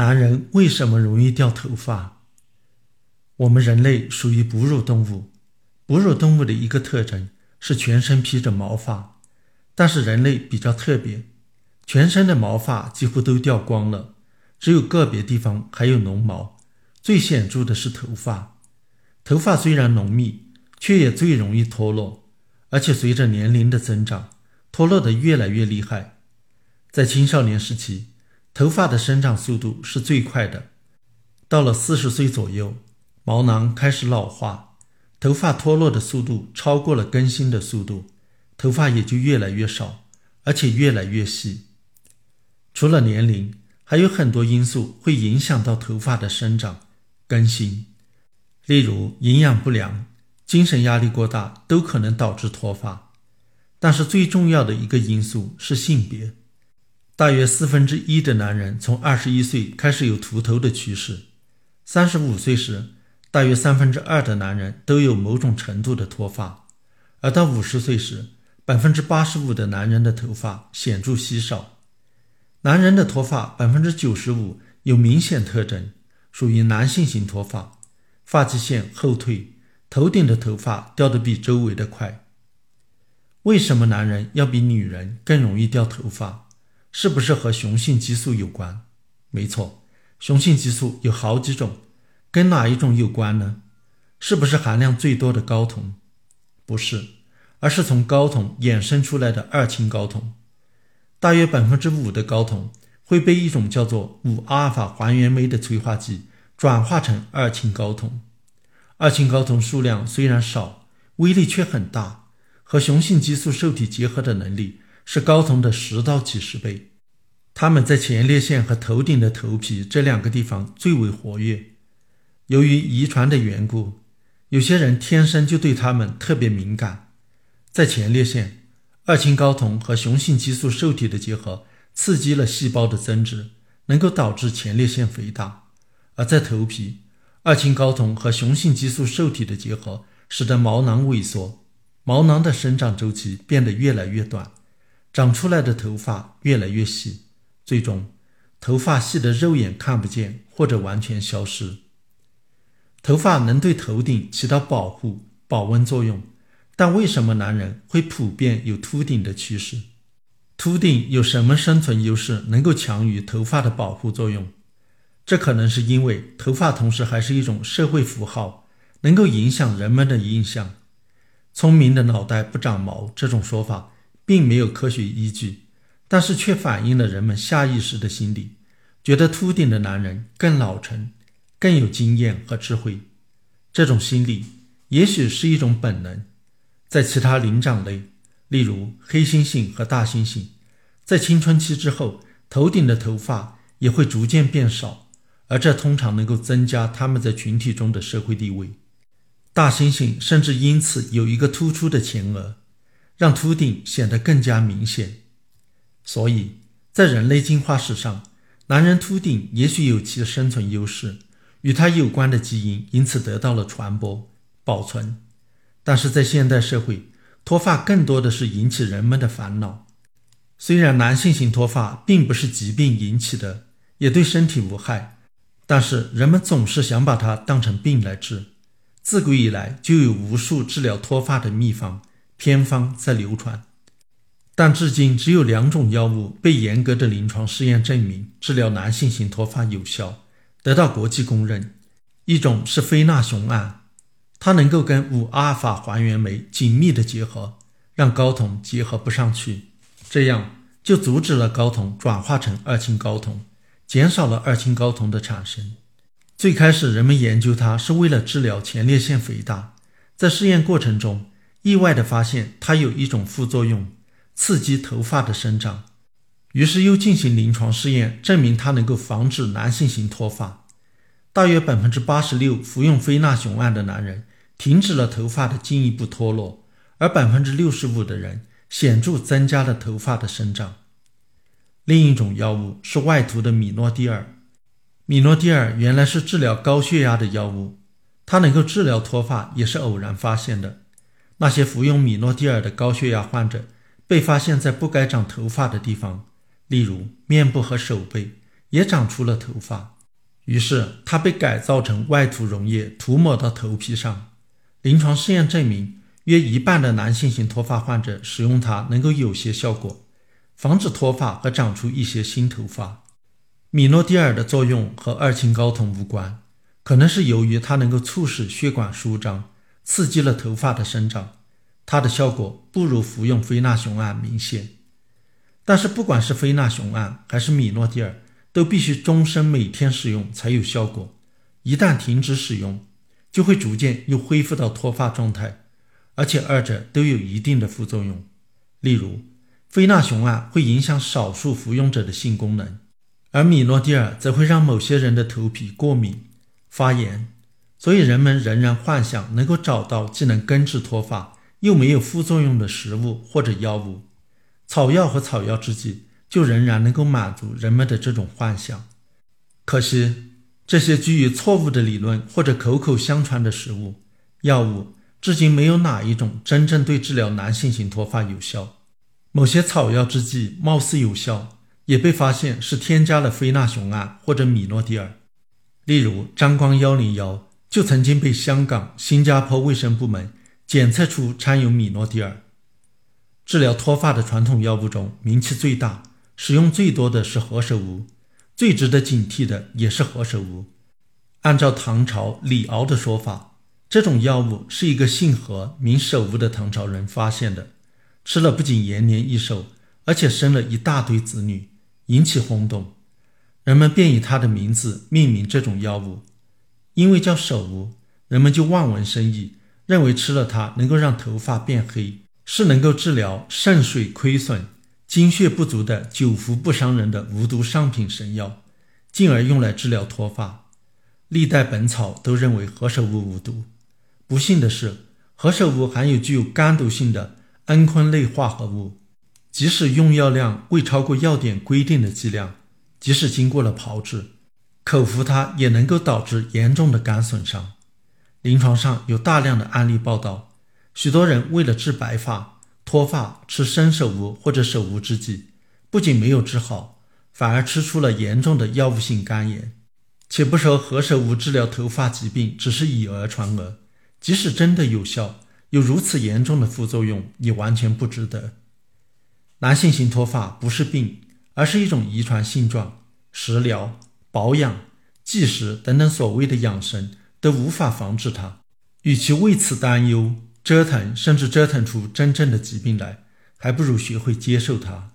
男人为什么容易掉头发？我们人类属于哺乳动物，哺乳动物的一个特征是全身披着毛发，但是人类比较特别，全身的毛发几乎都掉光了，只有个别地方还有浓毛。最显著的是头发，头发虽然浓密，却也最容易脱落，而且随着年龄的增长，脱落的越来越厉害。在青少年时期。头发的生长速度是最快的，到了四十岁左右，毛囊开始老化，头发脱落的速度超过了更新的速度，头发也就越来越少，而且越来越细。除了年龄，还有很多因素会影响到头发的生长、更新，例如营养不良、精神压力过大都可能导致脱发。但是最重要的一个因素是性别。大约四分之一的男人从二十一岁开始有秃头的趋势，三十五岁时，大约三分之二的男人都有某种程度的脱发，而到五十岁时，百分之八十五的男人的头发显著稀少。男人的脱发百分之九十五有明显特征，属于男性型脱发，发际线后退，头顶的头发掉得比周围的快。为什么男人要比女人更容易掉头发？是不是和雄性激素有关？没错，雄性激素有好几种，跟哪一种有关呢？是不是含量最多的睾酮？不是，而是从睾酮衍生出来的二氢睾酮。大约百分之五的睾酮会被一种叫做五阿尔法还原酶的催化剂转化成二氢睾酮。二氢睾酮数量虽然少，威力却很大，和雄性激素受体结合的能力。是睾酮的十到几十倍，它们在前列腺和头顶的头皮这两个地方最为活跃。由于遗传的缘故，有些人天生就对它们特别敏感。在前列腺，二氢睾酮和雄性激素受体的结合刺激了细胞的增殖，能够导致前列腺肥大；而在头皮，二氢睾酮和雄性激素受体的结合使得毛囊萎缩，毛囊的生长周期变得越来越短。长出来的头发越来越细，最终头发细得肉眼看不见或者完全消失。头发能对头顶起到保护、保温作用，但为什么男人会普遍有秃顶的趋势？秃顶有什么生存优势能够强于头发的保护作用？这可能是因为头发同时还是一种社会符号，能够影响人们的印象。聪明的脑袋不长毛这种说法。并没有科学依据，但是却反映了人们下意识的心理，觉得秃顶的男人更老成，更有经验和智慧。这种心理也许是一种本能。在其他灵长类，例如黑猩猩和大猩猩，在青春期之后，头顶的头发也会逐渐变少，而这通常能够增加他们在群体中的社会地位。大猩猩甚至因此有一个突出的前额。让秃顶显得更加明显，所以在人类进化史上，男人秃顶也许有其生存优势，与他有关的基因因此得到了传播、保存。但是在现代社会，脱发更多的是引起人们的烦恼。虽然男性型脱发并不是疾病引起的，也对身体无害，但是人们总是想把它当成病来治。自古以来就有无数治疗脱发的秘方。偏方在流传，但至今只有两种药物被严格的临床试验证明治疗男性型脱发有效，得到国际公认。一种是非那雄胺，它能够跟五阿尔法还原酶紧密的结合，让睾酮结合不上去，这样就阻止了睾酮转化成二氢睾酮，减少了二氢睾酮的产生。最开始人们研究它是为了治疗前列腺肥大，在试验过程中。意外地发现它有一种副作用，刺激头发的生长，于是又进行临床试验，证明它能够防止男性型脱发。大约百分之八十六服用非那雄胺的男人停止了头发的进一步脱落，而百分之六十五的人显著增加了头发的生长。另一种药物是外涂的米诺地尔，米诺地尔原来是治疗高血压的药物，它能够治疗脱发也是偶然发现的。那些服用米诺地尔的高血压患者被发现，在不该长头发的地方，例如面部和手背，也长出了头发。于是它被改造成外涂溶液，涂抹到头皮上。临床试验证明，约一半的男性型脱发患者使用它能够有些效果，防止脱发和长出一些新头发。米诺地尔的作用和二氢睾酮无关，可能是由于它能够促使血管舒张，刺激了头发的生长。它的效果不如服用非那雄胺明显。但是，不管是非那雄胺还是米诺地尔，都必须终身每天使用才有效果。一旦停止使用，就会逐渐又恢复到脱发状态，而且二者都有一定的副作用。例如，非那雄胺会影响少数服用者的性功能，而米诺地尔则会让某些人的头皮过敏、发炎。所以，人们仍然幻想能够找到既能根治脱发又没有副作用的食物或者药物。草药和草药制剂就仍然能够满足人们的这种幻想。可惜。这些基于错误的理论或者口口相传的食物、药物，至今没有哪一种真正对治疗男性型脱发有效。某些草药制剂貌似有效，也被发现是添加了非那雄胺或者米诺地尔。例如，张光幺零幺就曾经被香港、新加坡卫生部门检测出掺有米诺地尔。治疗脱发的传统药物中，名气最大、使用最多的是何首乌。最值得警惕的也是何首乌。按照唐朝李敖的说法，这种药物是一个姓何名首乌的唐朝人发现的，吃了不仅延年益寿，而且生了一大堆子女，引起轰动。人们便以他的名字命名这种药物，因为叫首乌，人们就望文生义，认为吃了它能够让头发变黑，是能够治疗肾水亏损。精血不足的久服不伤人的无毒上品神药，进而用来治疗脱发。历代本草都认为何首乌无毒。不幸的是，何首乌含有具有肝毒性的蒽醌类化合物，即使用药量未超过药典规定的剂量，即使经过了炮制，口服它也能够导致严重的肝损伤。临床上有大量的案例报道，许多人为了治白发。脱发吃生首乌或者首乌制剂，不仅没有治好，反而吃出了严重的药物性肝炎。且不说何首乌治疗头发疾病只是以讹传讹，即使真的有效，有如此严重的副作用，也完全不值得。男性型脱发不是病，而是一种遗传性状，食疗、保养、忌食等等所谓的养生都无法防止它。与其为此担忧。折腾，甚至折腾出真正的疾病来，还不如学会接受它。